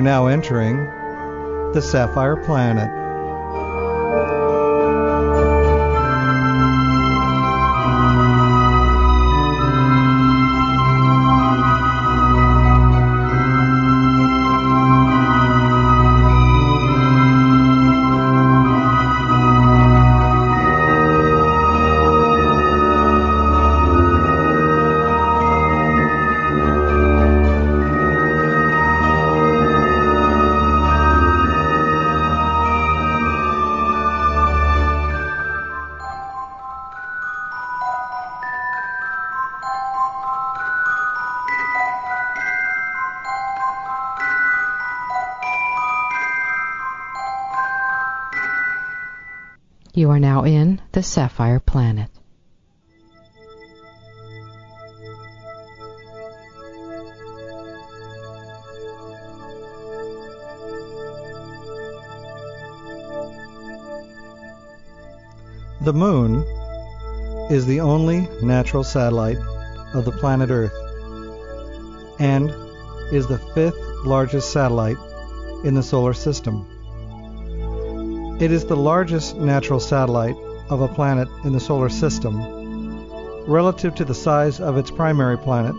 Are now entering the Sapphire Planet. You are now in the Sapphire Planet. The Moon is the only natural satellite of the planet Earth and is the fifth largest satellite in the solar system. It is the largest natural satellite of a planet in the solar system relative to the size of its primary planet,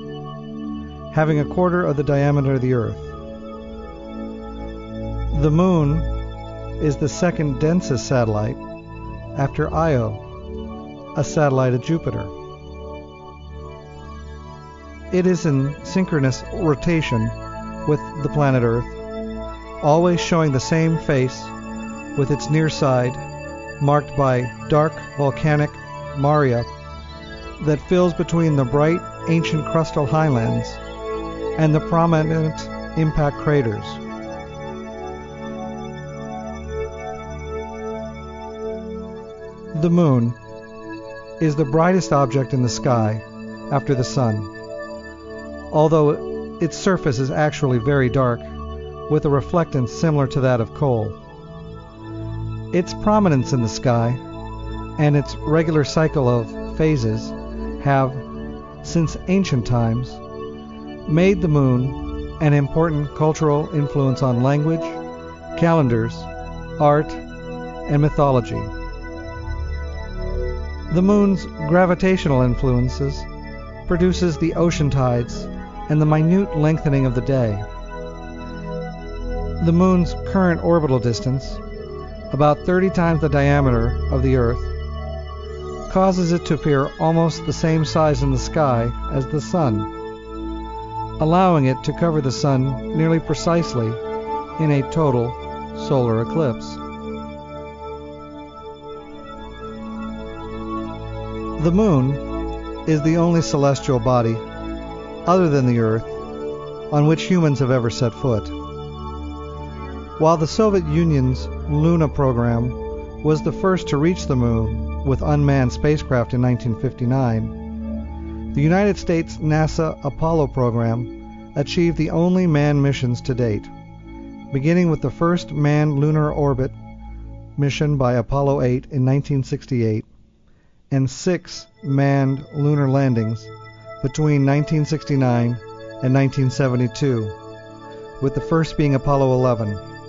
having a quarter of the diameter of the Earth. The Moon is the second densest satellite after Io, a satellite of Jupiter. It is in synchronous rotation with the planet Earth, always showing the same face with its near side marked by dark volcanic maria that fills between the bright ancient crustal highlands and the prominent impact craters. The moon is the brightest object in the sky after the sun, although its surface is actually very dark with a reflectance similar to that of coal. Its prominence in the sky and its regular cycle of phases have, since ancient times, made the moon an important cultural influence on language, calendars, art, and mythology. The moon's gravitational influences produces the ocean tides and the minute lengthening of the day. The moon's current orbital distance, about 30 times the diameter of the Earth, causes it to appear almost the same size in the sky as the Sun, allowing it to cover the Sun nearly precisely in a total solar eclipse. The Moon is the only celestial body, other than the Earth, on which humans have ever set foot. While the Soviet Union's Luna program was the first to reach the Moon with unmanned spacecraft in 1959, the United States NASA Apollo program achieved the only manned missions to date, beginning with the first manned lunar orbit mission by Apollo 8 in 1968 and six manned lunar landings between 1969 and 1972, with the first being Apollo 11.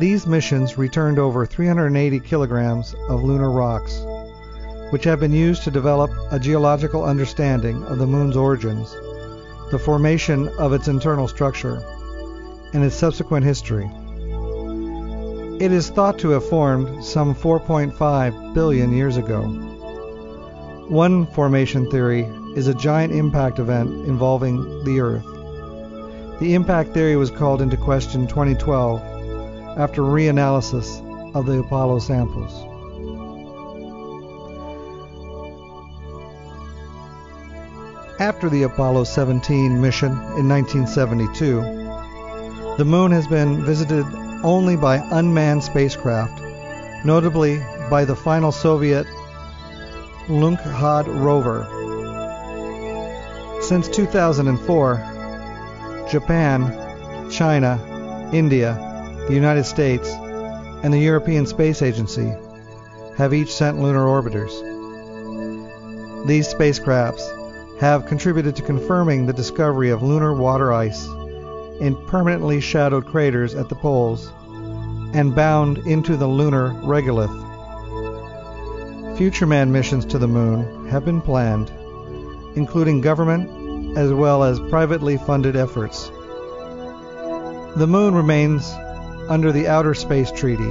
These missions returned over 380 kilograms of lunar rocks, which have been used to develop a geological understanding of the moon's origins, the formation of its internal structure, and its subsequent history. It is thought to have formed some 4.5 billion years ago. One formation theory is a giant impact event involving the Earth. The impact theory was called into question 2012 after reanalysis of the Apollo samples. After the Apollo 17 mission in 1972, the moon has been visited only by unmanned spacecraft, notably by the final Soviet Lunokhod rover. Since 2004, Japan, China, India, the United States, and the European Space Agency have each sent lunar orbiters. These spacecrafts have contributed to confirming the discovery of lunar water ice in permanently shadowed craters at the poles and bound into the lunar regolith. Future manned missions to the moon have been planned, including government as well as privately funded efforts. The moon remains under the Outer Space Treaty,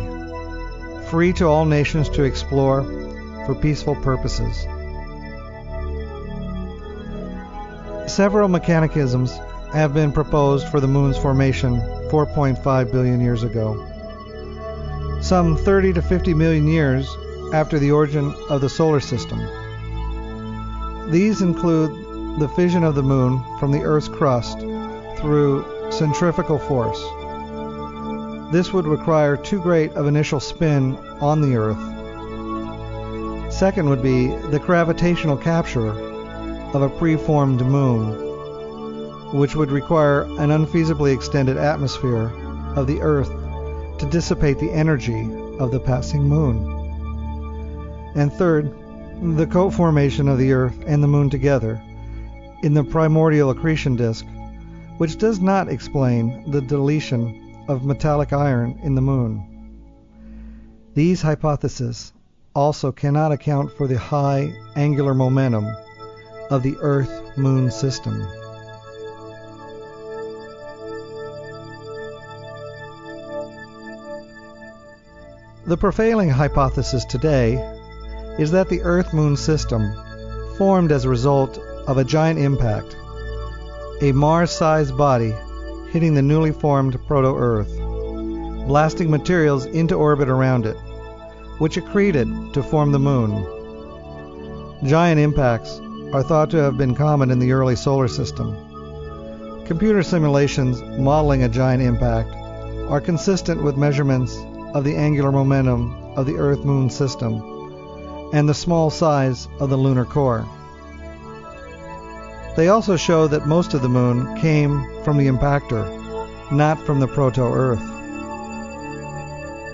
free to all nations to explore for peaceful purposes. Several mechanisms have been proposed for the moon's formation 4.5 billion years ago. Some 30 to 50 million years after the origin of the solar system. These include the fission of the moon from the Earth's crust through centrifugal force. This would require too great of initial spin on the Earth. Second would be the gravitational capture of a preformed moon, which would require an unfeasibly extended atmosphere of the Earth to dissipate the energy of the passing moon. And third, the co-formation of the Earth and the moon together in the primordial accretion disk, which does not explain the deletion of metallic iron in the moon. These hypotheses also cannot account for the high angular momentum of the Earth Moon system. The prevailing hypothesis today is that the Earth Moon system formed as a result of a giant impact, a Mars sized body hitting the newly formed proto Earth, blasting materials into orbit around it, which accreted to form the Moon. Giant impacts are thought to have been common in the early solar system. Computer simulations modeling a giant impact are consistent with measurements of the angular momentum of the Earth Moon system and the small size of the lunar core. They also show that most of the moon came from the impactor, not from the proto Earth.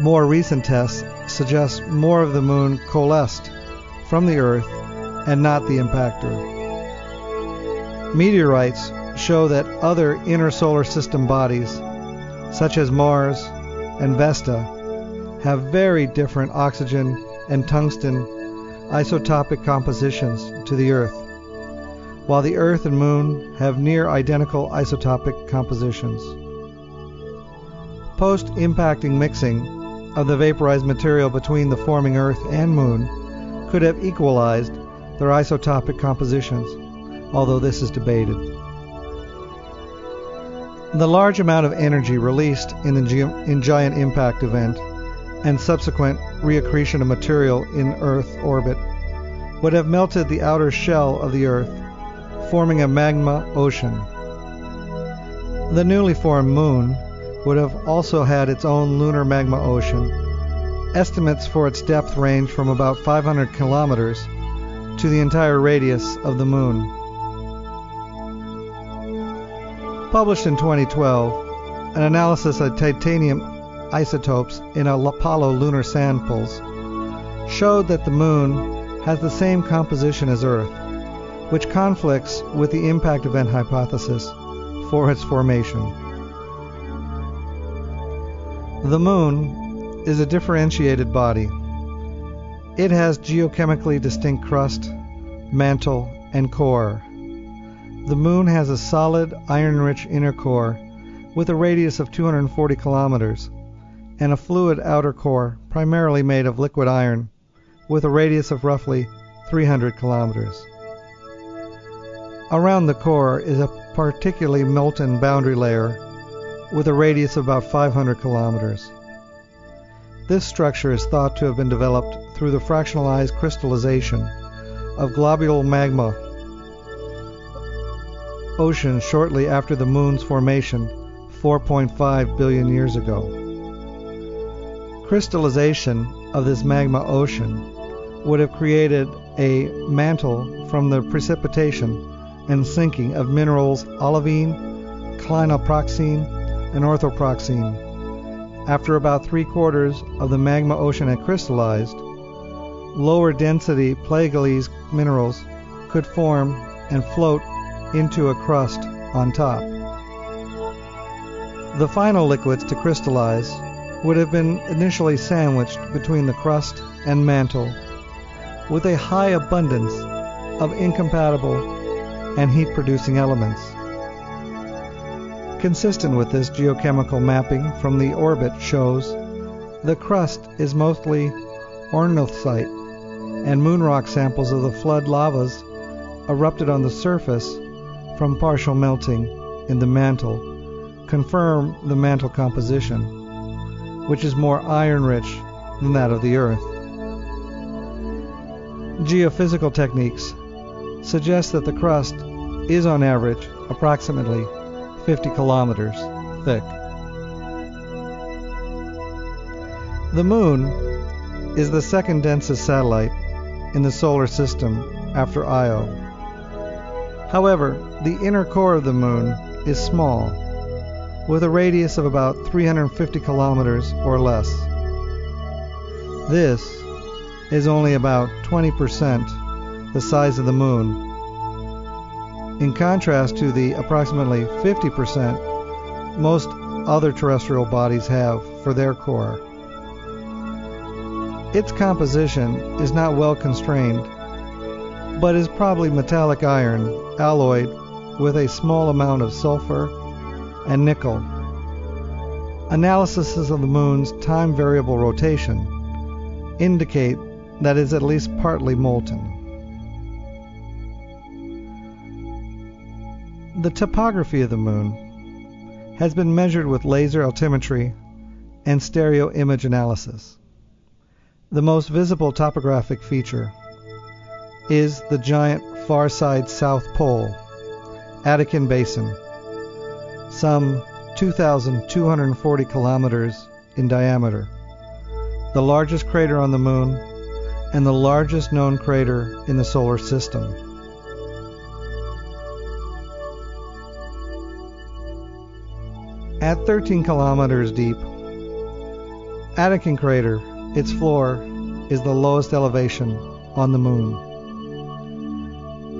More recent tests suggest more of the moon coalesced from the Earth and not the impactor. Meteorites show that other inner solar system bodies, such as Mars and Vesta, have very different oxygen and tungsten isotopic compositions to the Earth, while the Earth and Moon have near identical isotopic compositions. Post impacting mixing of the vaporized material between the forming Earth and Moon could have equalized their isotopic compositions, although this is debated. The large amount of energy released in the in giant impact event and subsequent reaccretion of material in Earth orbit would have melted the outer shell of the Earth, forming a magma ocean. The newly formed moon would have also had its own lunar magma ocean. Estimates for its depth range from about 500 kilometers to the entire radius of the moon. Published in 2012, an analysis of titanium isotopes in Apollo lunar samples showed that the moon has the same composition as Earth, which conflicts with the impact event hypothesis for its formation. The moon is a differentiated body it has geochemically distinct crust, mantle, and core. The moon has a solid, iron rich inner core with a radius of 240 kilometers and a fluid outer core primarily made of liquid iron with a radius of roughly 300 kilometers. Around the core is a particularly molten boundary layer with a radius of about 500 kilometers. This structure is thought to have been developed through the fractionalized crystallization of globule magma ocean shortly after the moon's formation 4.5 billion years ago. Crystallization of this magma ocean would have created a mantle from the precipitation and sinking of minerals olivine, clinopyroxene, and orthopyroxene. After about three quarters of the magma ocean had crystallized, lower density plagioclase minerals could form and float into a crust on top. The final liquids to crystallize would have been initially sandwiched between the crust and mantle with a high abundance of incompatible and heat producing elements. Consistent with this geochemical mapping from the orbit shows the crust is mostly anorthosite and moon rock samples of the flood lavas erupted on the surface from partial melting in the mantle confirm the mantle composition, which is more iron rich than that of the Earth. Geophysical techniques suggest that the crust is on average approximately 50 kilometers thick. The Moon is the second densest satellite in the solar system after Io. However, the inner core of the Moon is small, with a radius of about 350 kilometers or less. This is only about 20% the size of the Moon in contrast to the approximately 50% most other terrestrial bodies have for their core. Its composition is not well constrained, but is probably metallic iron alloyed with a small amount of sulfur and nickel. Analysis of the moon's time variable rotation indicate that it is at least partly molten. The topography of the moon has been measured with laser altimetry and stereo image analysis. The most visible topographic feature is the giant far side south pole, Aitken Basin, some 2,240 kilometers in diameter, the largest crater on the moon, and the largest known crater in the solar system. At 13 kilometers deep, Aitken Crater, its floor, is the lowest elevation on the moon.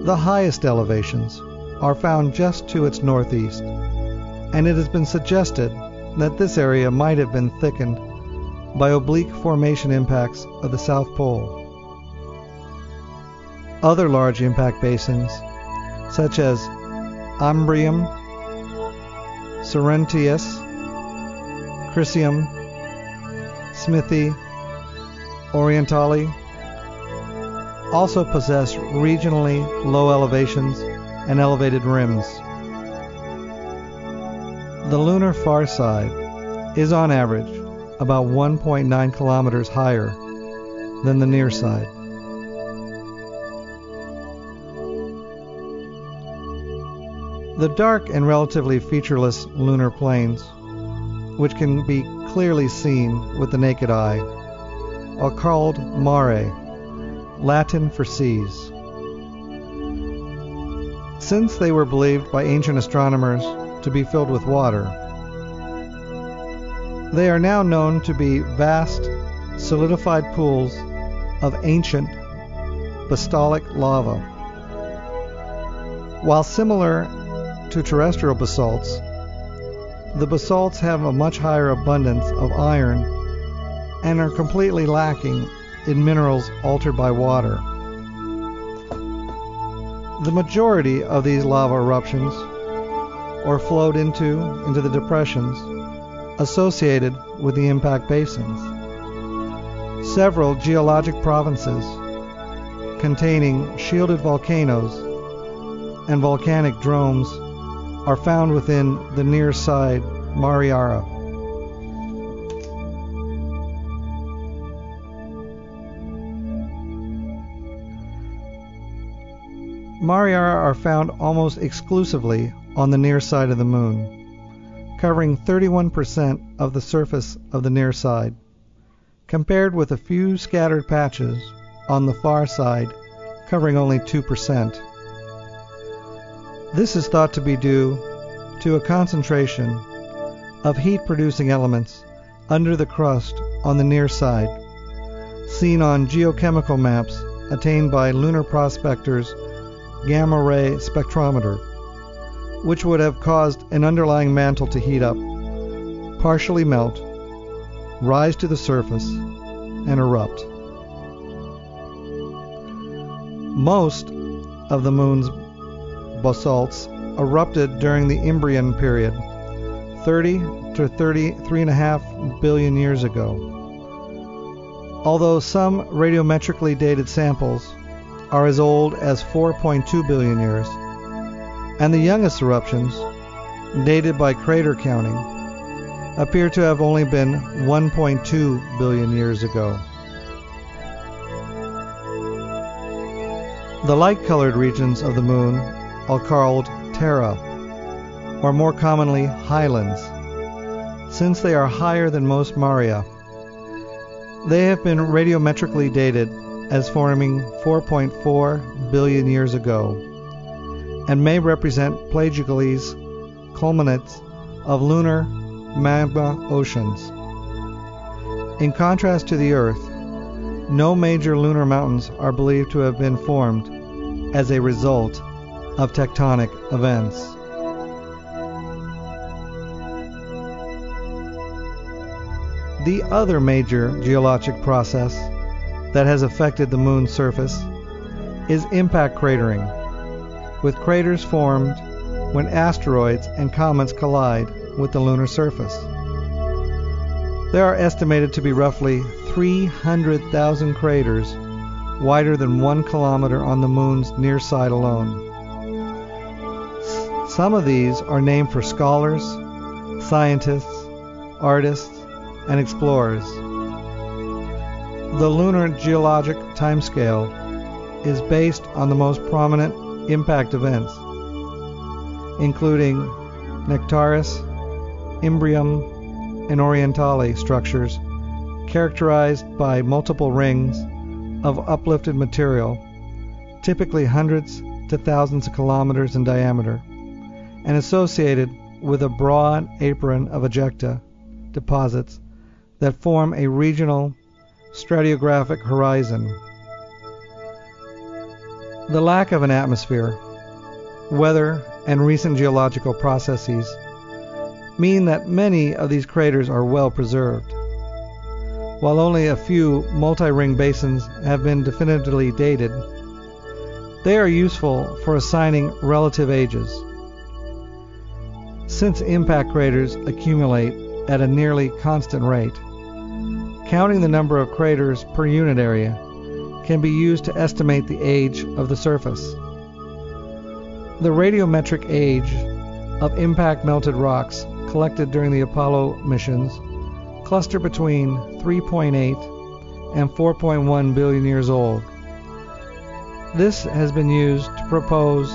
The highest elevations are found just to its northeast, and it has been suggested that this area might have been thickened by oblique formation impacts of the South Pole. Other large impact basins, such as Imbrium Serenitatis, Crisium, Smythii, Orientale, also possess regionally low elevations and elevated rims. The lunar far side is on average about 1.9 kilometers higher than the near side. The dark and relatively featureless lunar plains, which can be clearly seen with the naked eye, are called mare, Latin for seas. Since they were believed by ancient astronomers to be filled with water, they are now known to be vast, solidified pools of ancient basalt lava. While similar to terrestrial basalts, the basalts have a much higher abundance of iron and are completely lacking in minerals altered by water. The majority of these lava eruptions or flowed into into the depressions associated with the impact basins. Several geologic provinces containing shielded volcanoes and volcanic domes are found within the near side Mariara. Mariara are found almost exclusively on the near side of the moon, covering 31% of the surface of the near side, compared with a few scattered patches on the far side, covering only 2%. This is thought to be due to a concentration of heat producing elements under the crust on the near side, seen on geochemical maps attained by Lunar Prospector's gamma ray spectrometer, which would have caused an underlying mantle to heat up, partially melt, rise to the surface, and erupt. Most of the moon's basalts erupted during the Imbrian period, 30 to 33.5 billion years ago. Although some radiometrically dated samples are as old as 4.2 billion years, and the youngest eruptions, dated by crater counting, appear to have only been 1.2 billion years ago. The light colored regions of the moon are called Terra, or more commonly highlands, since they are higher than most Maria. They have been radiometrically dated as forming 4.4 billion years ago and may represent Plagioclase culminates of lunar magma oceans. In contrast to the Earth, no major lunar mountains are believed to have been formed as a result of tectonic events. The other major geologic process that has affected the moon's surface is impact cratering, with craters formed when asteroids and comets collide with the lunar surface. There are estimated to be roughly 300,000 craters wider than one kilometer on the moon's near side alone. Some of these are named for scholars, scientists, artists, and explorers. The lunar geologic timescale is based on the most prominent impact events, including Nectaris, Imbrium, and Orientale structures characterized by multiple rings of uplifted material, typically hundreds to thousands of kilometers in diameter, and associated with a broad apron of ejecta deposits that form a regional stratigraphic horizon. The lack of an atmosphere, weather, and recent geological processes mean that many of these craters are well preserved. While only a few multi-ring basins have been definitively dated, they are useful for assigning relative ages. Since impact craters accumulate at a nearly constant rate, counting the number of craters per unit area can be used to estimate the age of the surface. The radiometric age of impact melted rocks collected during the Apollo missions cluster between 3.8 and 4.1 billion years old. This has been used to propose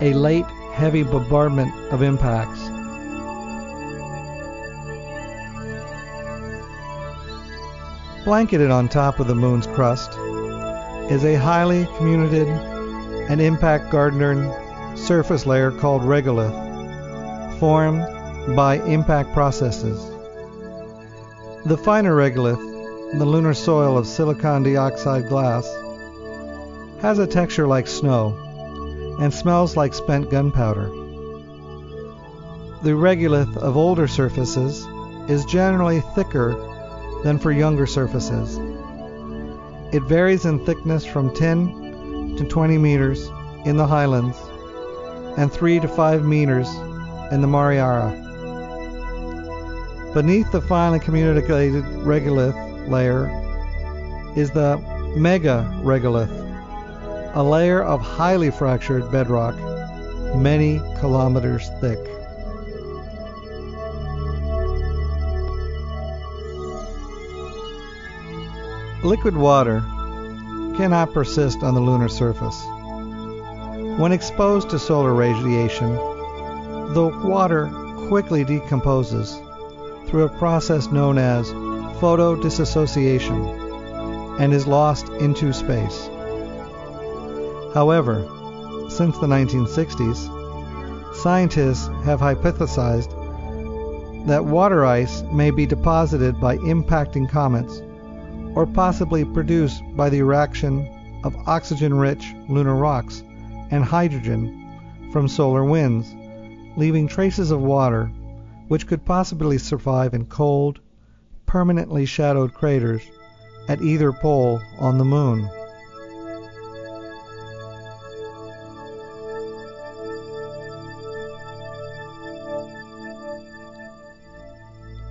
a late heavy bombardment of impacts. Blanketed on top of the moon's crust is a highly comminuted and impact garnered surface layer called regolith, formed by impact processes. The finer regolith, the lunar soil of silicon dioxide glass, has a texture like snow and smells like spent gunpowder. The regolith of older surfaces is generally thicker than for younger surfaces. It varies in thickness from 10 to 20 meters in the highlands and 3 to 5 meters in the Mariara. Beneath the finely communicated regolith layer is the mega regolith, a layer of highly fractured bedrock many kilometers thick. Liquid water cannot persist on the lunar surface. When exposed to solar radiation, the water quickly decomposes through a process known as photodisassociation and is lost into space. However, since the 1960s, scientists have hypothesized that water ice may be deposited by impacting comets or possibly produced by the reaction of oxygen rich lunar rocks and hydrogen from solar winds, leaving traces of water which could possibly survive in cold, permanently shadowed craters at either pole on the moon.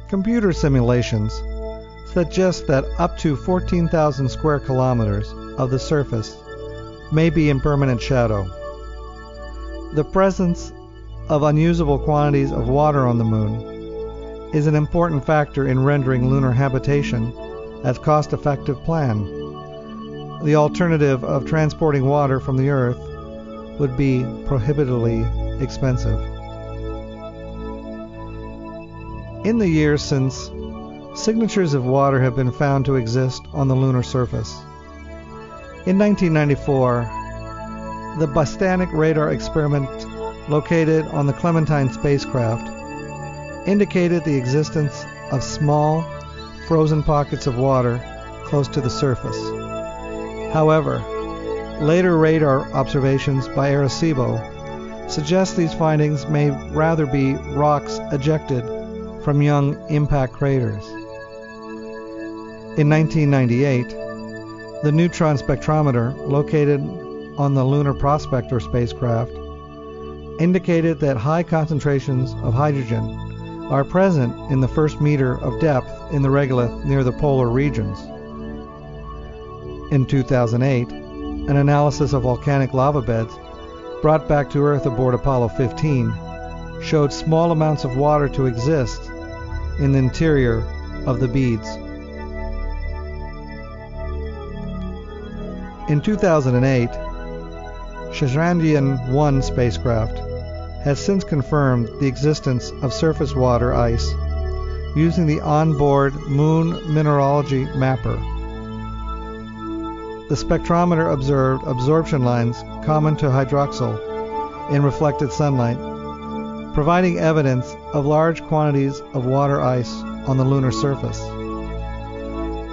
Computer simulations suggest that up to 14,000 square kilometers of the surface may be in permanent shadow. The presence of unusable quantities of water on the moon is an important factor in rendering lunar habitation a cost effective plan. The alternative of transporting water from the Earth would be prohibitively expensive. In the years since, signatures of water have been found to exist on the lunar surface. In 1994, the bistatic radar experiment located on the Clementine spacecraft indicated the existence of small, frozen pockets of water close to the surface. However, later radar observations by Arecibo suggest these findings may rather be rocks ejected from young impact craters. In 1998, the neutron spectrometer, located on the Lunar Prospector spacecraft, indicated that high concentrations of hydrogen are present in the first meter of depth in the regolith near the polar regions. In 2008, an analysis of volcanic lava beds brought back to Earth aboard Apollo 15 showed small amounts of water to exist in the interior of the beads. In 2008, Chandrayaan 1 spacecraft has since confirmed the existence of surface water ice using the onboard Moon Mineralogy Mapper. The spectrometer observed absorption lines common to hydroxyl in reflected sunlight, providing evidence of large quantities of water ice on the lunar surface.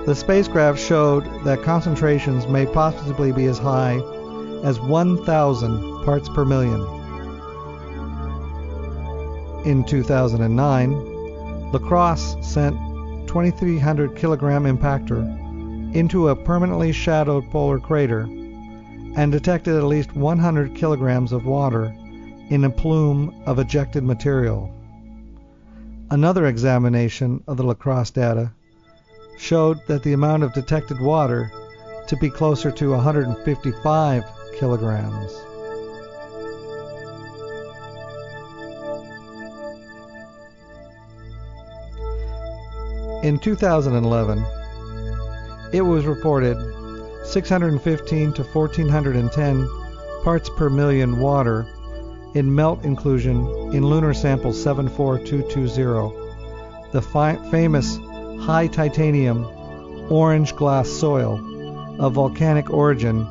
The spacecraft showed that concentrations may possibly be as high as 1,000 parts per million. In 2009, LCROSS sent 2300 kilogram impactor into a permanently shadowed polar crater and detected at least 100 kilograms of water in a plume of ejected material. Another examination of the LCROSS data showed that the amount of detected water to be closer to 155 kilograms. In 2011, it was reported 615 to 1410 parts per million water in melt inclusion in lunar sample 74220, the fi- famous high titanium orange glass soil of volcanic origin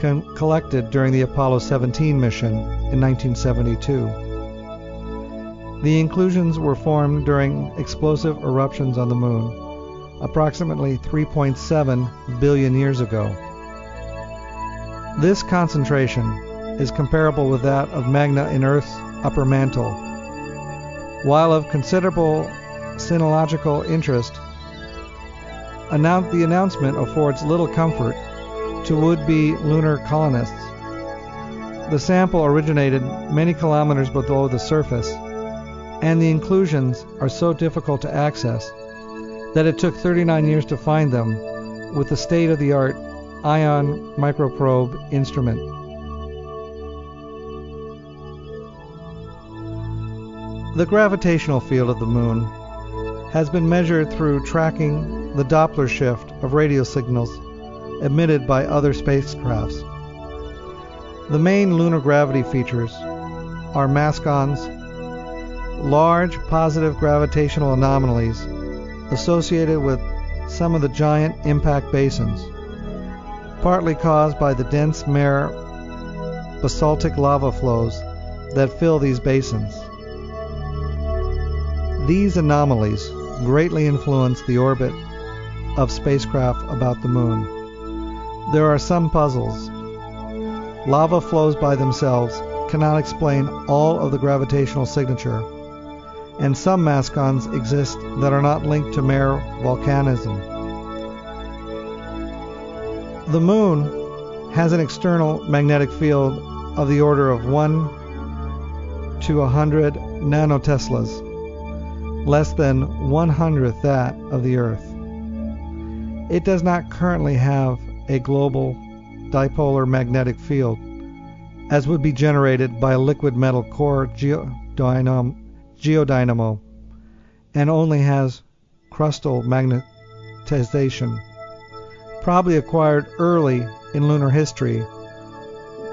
con- collected during the Apollo 17 mission in 1972. The inclusions were formed during explosive eruptions on the moon, approximately 3.7 billion years ago. This concentration is comparable with that of magma in Earth's upper mantle. While of considerable selenological interest, the announcement affords little comfort to would-be lunar colonists. The sample originated many kilometers below the surface, and the inclusions are so difficult to access that it took 39 years to find them with the state-of-the-art ion microprobe instrument. The gravitational field of the moon has been measured through tracking the Doppler shift of radio signals emitted by other spacecrafts. The main lunar gravity features are mascons, large positive gravitational anomalies associated with some of the giant impact basins, partly caused by the dense mare basaltic lava flows that fill these basins. These anomalies greatly influence the orbit of spacecraft about the moon. There are some puzzles. Lava flows by themselves cannot explain all of the gravitational signature, and some mascons exist that are not linked to mare volcanism. The moon has an external magnetic field of the order of 1 to 100 nanoteslas, less than one hundredth that of the Earth. It does not currently have a global dipolar magnetic field, as would be generated by a liquid metal core geodynamo, geodynamo and only has crustal magnetization, probably acquired early in lunar history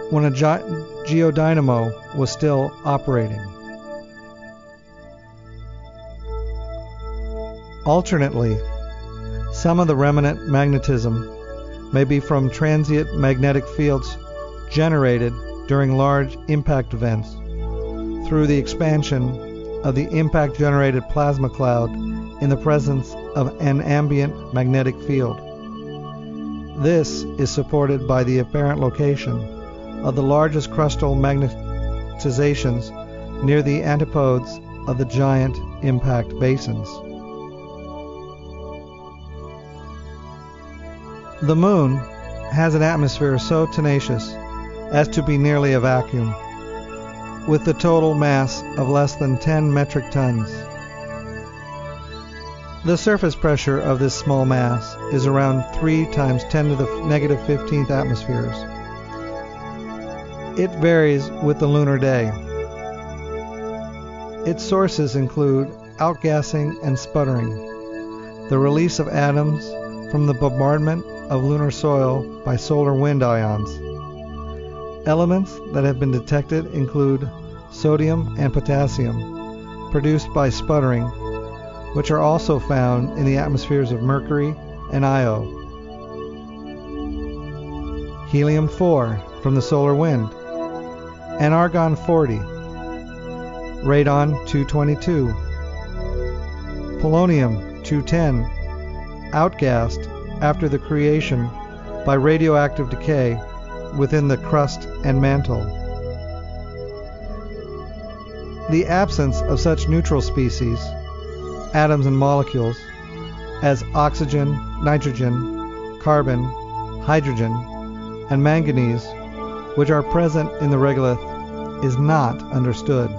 when a geodynamo was still operating. Alternately, some of the remnant magnetism may be from transient magnetic fields generated during large impact events through the expansion of the impact generated plasma cloud in the presence of an ambient magnetic field. This is supported by the apparent location of the largest crustal magnetizations near the antipodes of the giant impact basins. The moon has an atmosphere so tenacious as to be nearly a vacuum, with the total mass of less than 10 metric tons. The surface pressure of this small mass is around 3 times 10 to the negative 15th atmospheres. It varies with the lunar day. Its sources include outgassing and sputtering, the release of atoms from the bombardment of lunar soil by solar wind ions. Elements that have been detected include sodium and potassium, produced by sputtering, which are also found in the atmospheres of Mercury and Io. Helium 4 from the solar wind, and argon 40, radon 222, polonium 210, outgassed after the creation by radioactive decay within the crust and mantle. The absence of such neutral species, atoms and molecules, as oxygen, nitrogen, carbon, hydrogen, and manganese, which are present in the regolith, is not understood.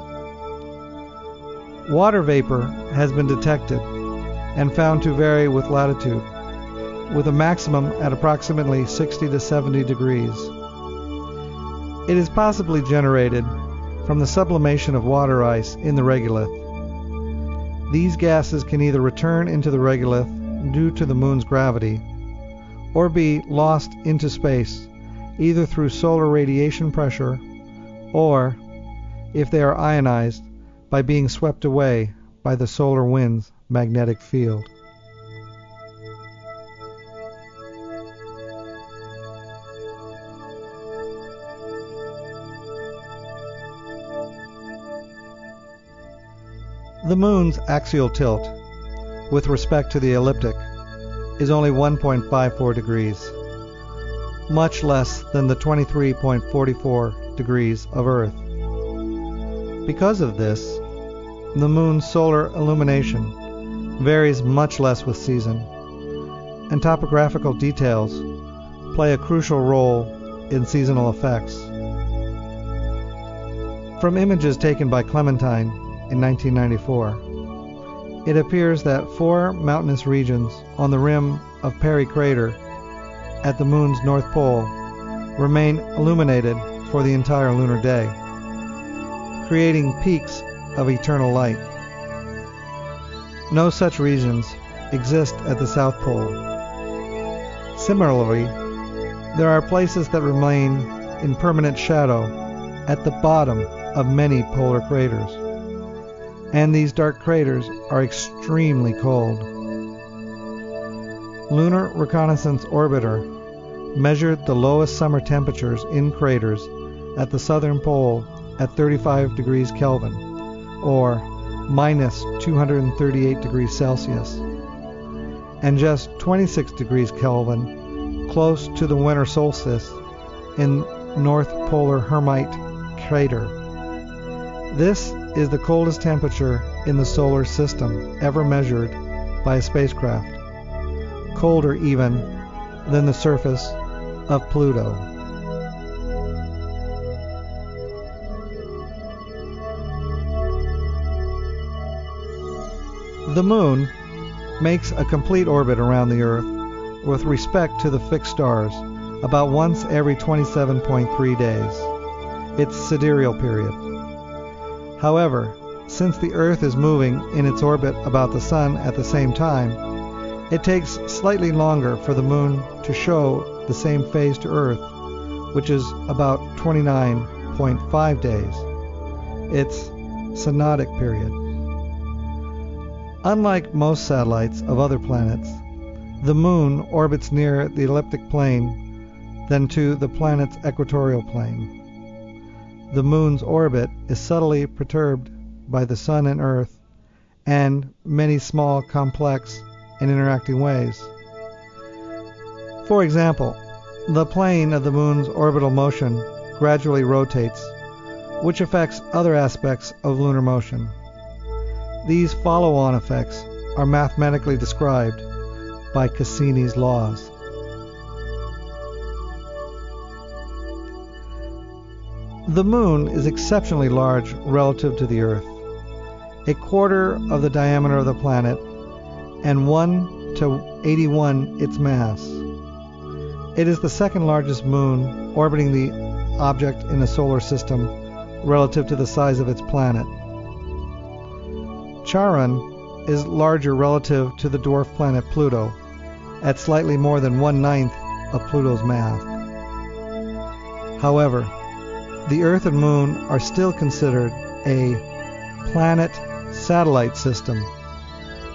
Water vapor has been detected and found to vary with latitude with a maximum at approximately 60 to 70 degrees. It is possibly generated from the sublimation of water ice in the regolith. These gases can either return into the regolith due to the moon's gravity or be lost into space either through solar radiation pressure or, if they are ionized, by being swept away by the solar wind's magnetic field. The moon's axial tilt, with respect to the ecliptic, is only 1.54 degrees, much less than the 23.44 degrees of Earth. Because of this, the moon's solar illumination varies much less with season, and topographical details play a crucial role in seasonal effects. From images taken by Clementine in 1994. It appears that four mountainous regions on the rim of Peary Crater at the moon's north pole remain illuminated for the entire lunar day, creating peaks of eternal light. No such regions exist at the South Pole. Similarly, there are places that remain in permanent shadow at the bottom of many polar craters. And these dark craters are extremely cold. Lunar Reconnaissance Orbiter measured the lowest summer temperatures in craters at the southern pole at 35 degrees Kelvin, or minus 238 degrees Celsius, and just 26 degrees Kelvin close to the winter solstice in North Polar Hermite Crater. This is the coldest temperature in the solar system ever measured by a spacecraft, colder even than the surface of Pluto. The Moon makes a complete orbit around the Earth with respect to the fixed stars about once every 27.3 days, its sidereal period. However, since the Earth is moving in its orbit about the Sun at the same time, it takes slightly longer for the Moon to show the same phase to Earth, which is about 29.5 days, its synodic period. Unlike most satellites of other planets, the Moon orbits nearer the ecliptic plane than to the planet's equatorial plane. The Moon's orbit is subtly perturbed by the Sun and Earth and many small, complex, and interacting ways. For example, the plane of the Moon's orbital motion gradually rotates, which affects other aspects of lunar motion. These follow-on effects are mathematically described by Cassini's laws. The moon is exceptionally large relative to the Earth, a quarter of the diameter of the planet and 1 to 81 its mass. It is the second largest moon orbiting the object in the solar system relative to the size of its planet. Charon is larger relative to the dwarf planet Pluto, at slightly more than one ninth of Pluto's mass. However, the Earth and Moon are still considered a planet satellite system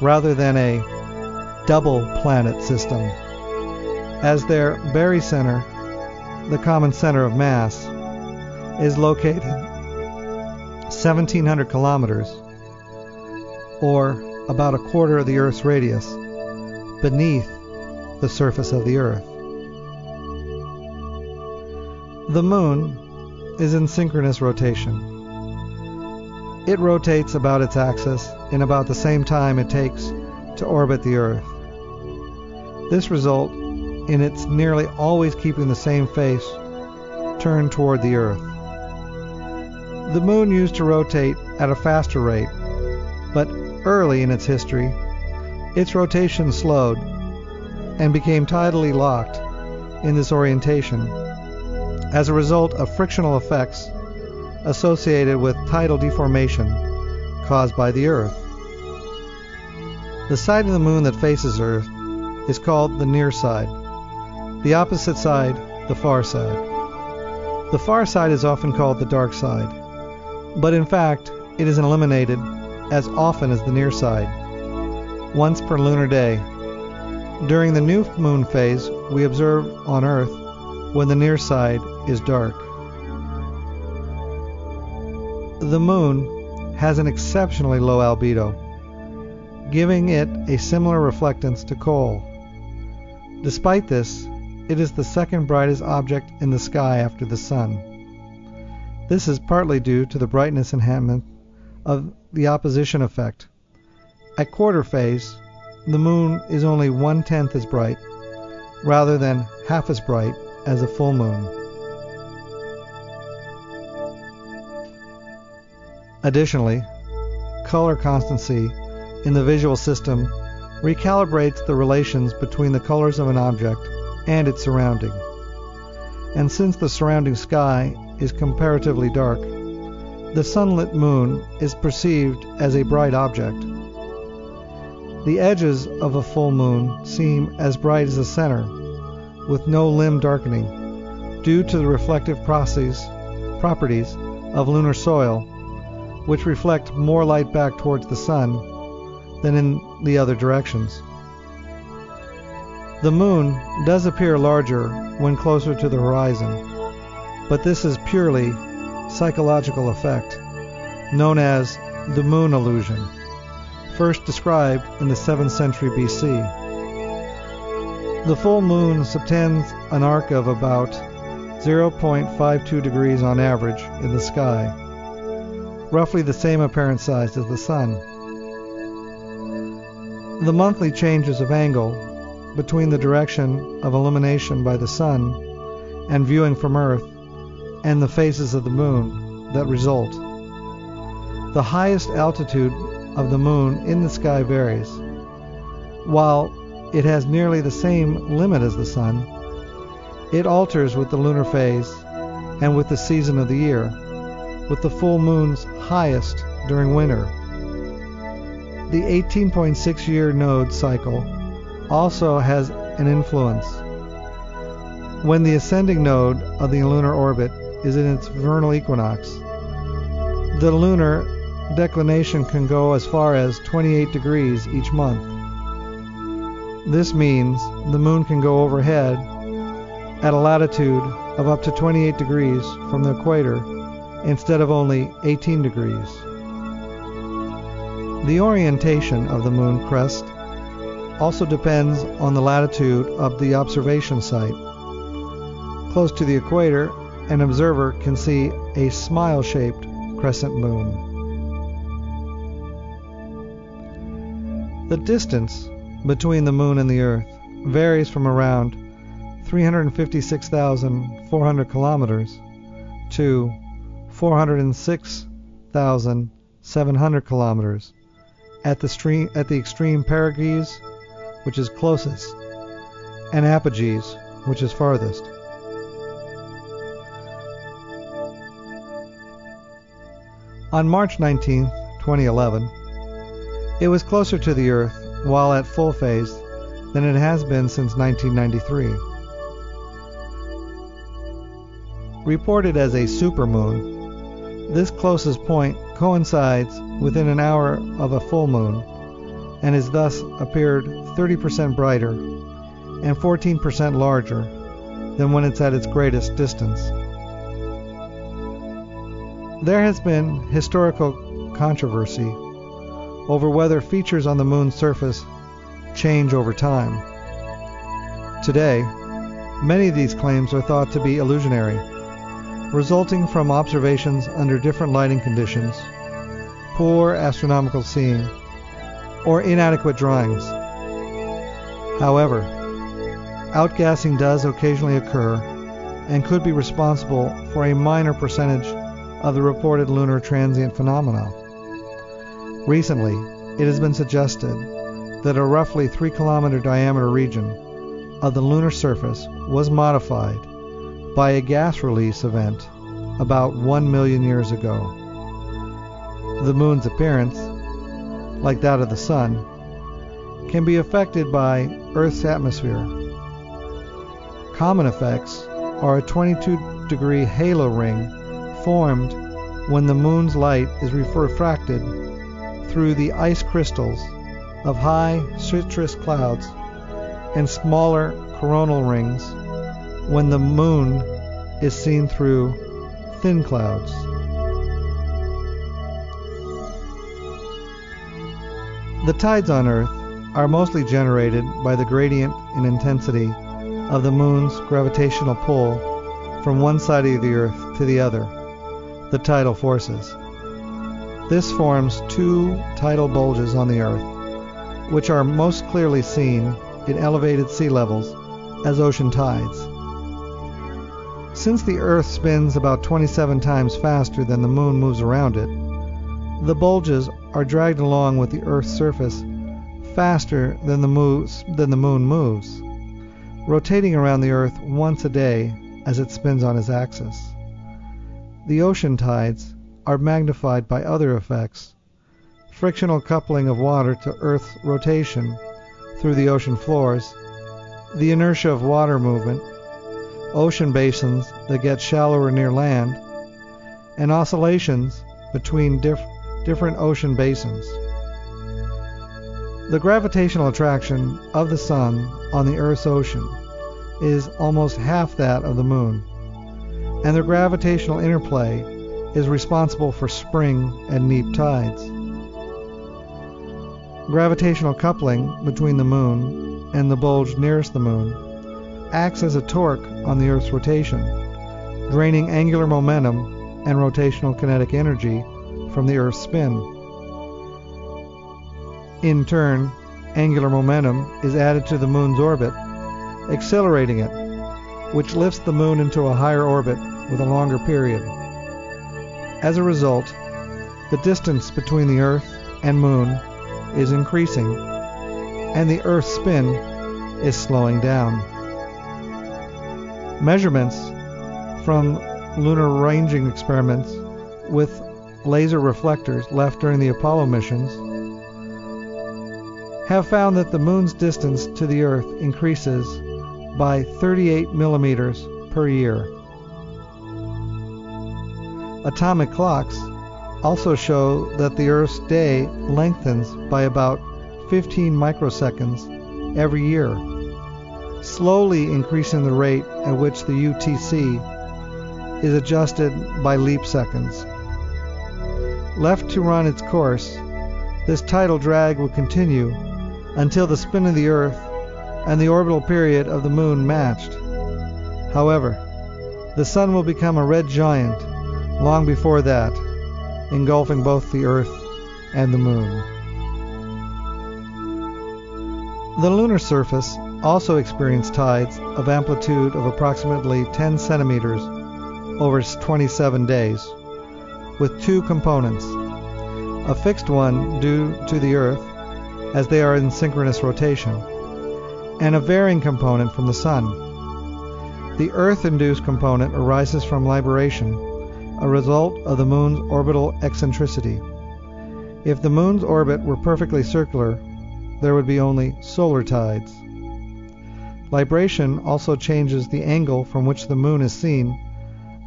rather than a double planet system, as their barycenter, the common center of mass, is located 1700 kilometers or about a quarter of the Earth's radius, beneath the surface of the Earth. The Moon is in synchronous rotation. It rotates about its axis in about the same time it takes to orbit the Earth. This results in its nearly always keeping the same face turned toward the Earth. The Moon used to rotate at a faster rate, but early in its history, its rotation slowed and became tidally locked in this orientation as a result of frictional effects associated with tidal deformation caused by the Earth. The side of the moon that faces Earth is called the near side, the opposite side, the far side. The far side is often called the dark side, but in fact, it is eliminated as often as the near side, once per lunar day. During the new moon phase, we observe on Earth when the near side is dark. The moon has an exceptionally low albedo, giving it a similar reflectance to coal. Despite this, it is the second brightest object in the sky after the sun. This is partly due to the brightness enhancement of the opposition effect. At quarter phase, the moon is only one tenth as bright, rather than half as bright as a full moon. Additionally, color constancy in the visual system recalibrates the relations between the colors of an object and its surrounding. And since the surrounding sky is comparatively dark, the sunlit moon is perceived as a bright object. The edges of a full moon seem as bright as the center, with no limb darkening, due to the reflective process, properties of lunar soil, which reflect more light back towards the sun than in the other directions. The moon does appear larger when closer to the horizon, but this is purely psychological effect known as the moon illusion, first described in the 7th century BC. The full moon subtends an arc of about 0.52 degrees on average in the sky, roughly the same apparent size as the sun. The monthly changes of angle between the direction of illumination by the sun and viewing from Earth and the phases of the moon that result. The highest altitude of the moon in the sky varies. While it has nearly the same limit as the sun, it alters with the lunar phase and with the season of the year, with the full moon's highest during winter. The 18.6 year node cycle also has an influence. When the ascending node of the lunar orbit is in its vernal equinox, the lunar declination can go as far as 28 degrees each month. This means the moon can go overhead at a latitude of up to 28 degrees from the equator instead of only 18 degrees. The orientation of the moon crest also depends on the latitude of the observation site. Close to the equator, an observer can see a smile shaped crescent moon. The distance between the moon and the earth varies from around 356,400 kilometers to 406,700 kilometers at the, stream, at the extreme perigee which is closest, and Apogee, which is farthest. On March 19, 2011, it was closer to the Earth while at full phase than it has been since 1993. Reported as a supermoon, this closest point coincides within an hour of a full moon and has thus appeared 30% brighter and 14% larger than when it's at its greatest distance. There has been historical controversy over whether features on the moon's surface change over time. Today, many of these claims are thought to be illusionary, resulting from observations under different lighting conditions, poor astronomical seeing, or inadequate drawings. However, outgassing does occasionally occur and could be responsible for a minor percentage of the reported lunar transient phenomena. Recently, it has been suggested that a roughly 3 kilometer diameter region of the lunar surface was modified by a gas release event about 1 million years ago. The moon's appearance like that of the Sun, can be affected by Earth's atmosphere. Common effects are a 22 degree halo ring formed when the moon's light is refracted through the ice crystals of high cirrus clouds and smaller coronal rings when the moon is seen through thin clouds. The tides on Earth are mostly generated by the gradient in intensity of the moon's gravitational pull from one side of the Earth to the other, the tidal forces. This forms two tidal bulges on the Earth, which are most clearly seen in elevated sea levels as ocean tides. Since the Earth spins about 27 times faster than the Moon moves around it, the bulges are dragged along with the Earth's surface faster than the, moves, than the Moon moves, rotating around the Earth once a day as it spins on its axis. The ocean tides are magnified by other effects frictional coupling of water to Earth's rotation through the ocean floors, the inertia of water movement, ocean basins that get shallower near land, and oscillations between diff- different ocean basins. The gravitational attraction of the Sun on the Earth's ocean is almost half that of the Moon, and their gravitational interplay is responsible for spring and neap tides. Gravitational coupling between the Moon and the bulge nearest the Moon acts as a torque on the Earth's rotation, draining angular momentum and rotational kinetic energy from the Earth's spin. In turn, angular momentum is added to the Moon's orbit, accelerating it, which lifts the Moon into a higher orbit with a longer period. As a result, the distance between the Earth and Moon is increasing, and the Earth's spin is slowing down. Measurements from lunar ranging experiments with laser reflectors left during the Apollo missions have found that the moon's distance to the Earth increases by 38 millimeters per year. Atomic clocks also show that the Earth's day lengthens by about 15 microseconds every year, slowly increasing the rate at which the UTC is adjusted by leap seconds. Left to run its course, this tidal drag will continue until the spin of the Earth and the orbital period of the Moon matched. However, the Sun will become a red giant long before that, engulfing both the Earth and the Moon. The lunar surface also experienced tides of amplitude of approximately 10 centimeters over 27 days, with two components a fixed one due to the Earth as they are in synchronous rotation, and a varying component from the Sun. The Earth induced component arises from libration, a result of the Moon's orbital eccentricity. If the Moon's orbit were perfectly circular, there would be only solar tides. Libration also changes the angle from which the Moon is seen,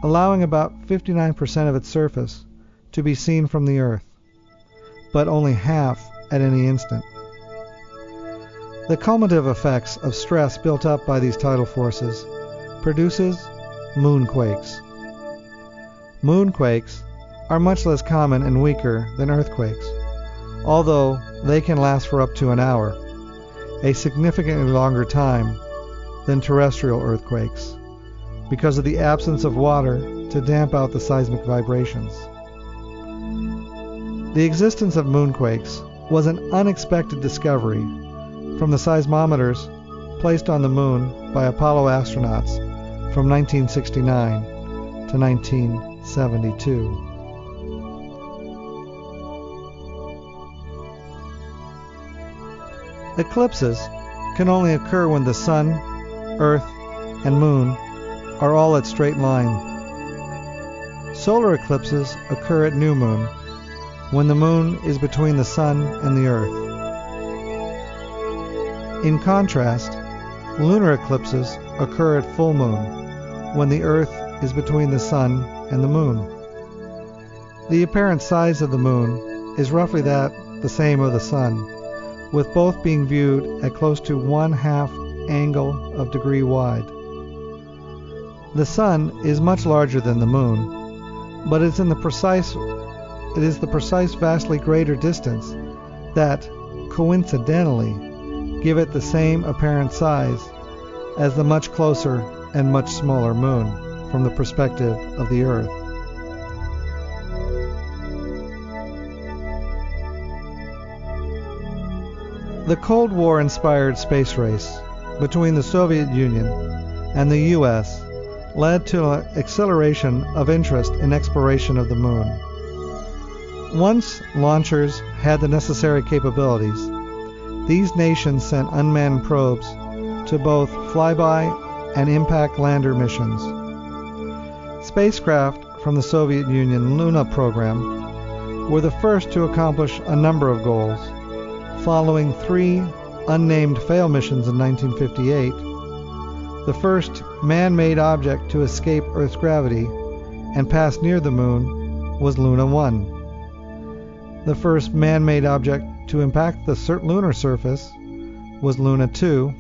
allowing about 59% of its surface to be seen from the Earth, but only half at any instant. The cumulative effects of stress built up by these tidal forces produces moonquakes. Moonquakes are much less common and weaker than earthquakes, although they can last for up to an hour, a significantly longer time than terrestrial earthquakes, because of the absence of water to damp out the seismic vibrations. The existence of moonquakes was an unexpected discovery from the seismometers placed on the moon by Apollo astronauts from 1969 to 1972. Eclipses can only occur when the Sun, Earth, and Moon are all at straight line. Solar eclipses occur at new moon, when the Moon is between the Sun and the Earth. In contrast, lunar eclipses occur at full moon, when the Earth is between the Sun and the Moon. The apparent size of the Moon is roughly that the same of the Sun, with both being viewed at close to one half angle of degree wide. The Sun is much larger than the Moon, but it's in the precise it is the precise vastly greater distance that, coincidentally, give it the same apparent size as the much closer and much smaller moon from the perspective of the Earth. The Cold War inspired space race between the Soviet Union and the U.S. led to an acceleration of interest in exploration of the moon. Once launchers had the necessary capabilities, these nations sent unmanned probes to both flyby and impact lander missions. Spacecraft from the Soviet Union Luna program were the first to accomplish a number of goals, following three unnamed fail missions in 1958, the first man made object to escape Earth's gravity and pass near the moon was Luna 1. The first man made object to impact the lunar surface was Luna 2,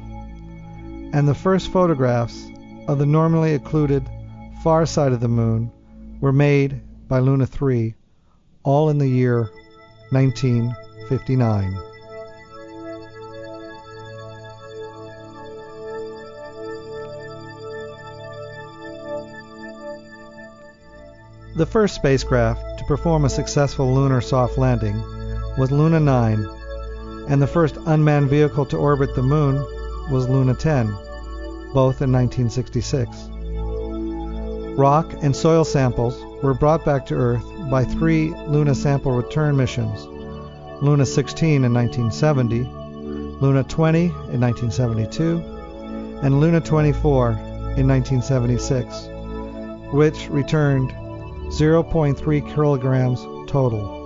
and the first photographs of the normally occluded far side of the moon were made by Luna 3, all in the year 1959. The first spacecraft to perform a successful lunar soft landing was Luna 9, and the first unmanned vehicle to orbit the Moon was Luna 10, both in 1966. Rock and soil samples were brought back to Earth by three Luna sample return missions Luna 16 in 1970, Luna 20 in 1972, and Luna 24 in 1976, which returned 0.3 kilograms total.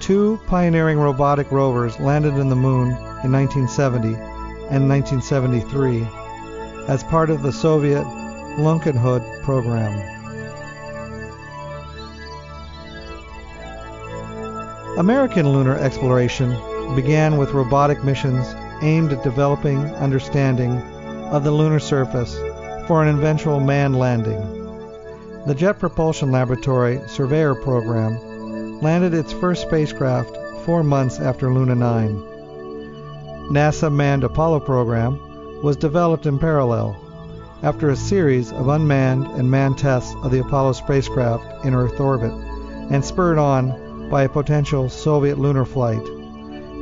Two pioneering robotic rovers landed in the moon in 1970 and 1973 as part of the Soviet Lunokhod program. American lunar exploration began with robotic missions aimed at developing understanding of the lunar surface for an eventual manned landing the Jet Propulsion Laboratory Surveyor program landed its first spacecraft four months after Luna 9. NASA manned Apollo program was developed in parallel after a series of unmanned and manned tests of the Apollo spacecraft in Earth orbit and spurred on by a potential Soviet lunar flight.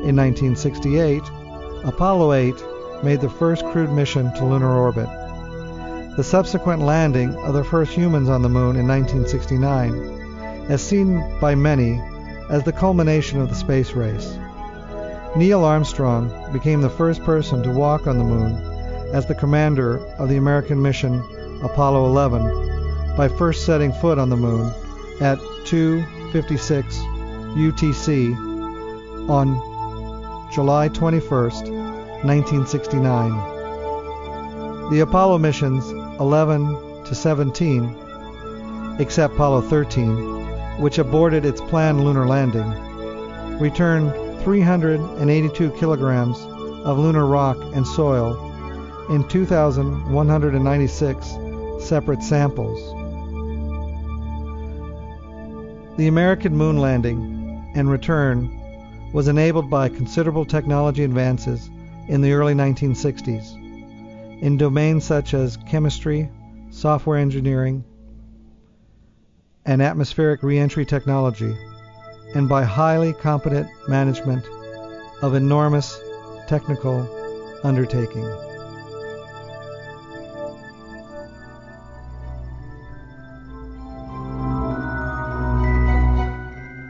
In 1968, Apollo 8 made the first crewed mission to lunar orbit the subsequent landing of the first humans on the moon in 1969 is seen by many as the culmination of the space race. Neil Armstrong became the first person to walk on the moon as the commander of the American mission Apollo 11 by first setting foot on the moon at 2:56 UTC on July 21, 1969. The Apollo missions 11 to 17, except Apollo 13, which aborted its planned lunar landing, returned 382 kilograms of lunar rock and soil in 2,196 separate samples. The American moon landing and return was enabled by considerable technology advances in the early 1960s in domains such as chemistry, software engineering, and atmospheric reentry technology, and by highly competent management of enormous technical undertaking.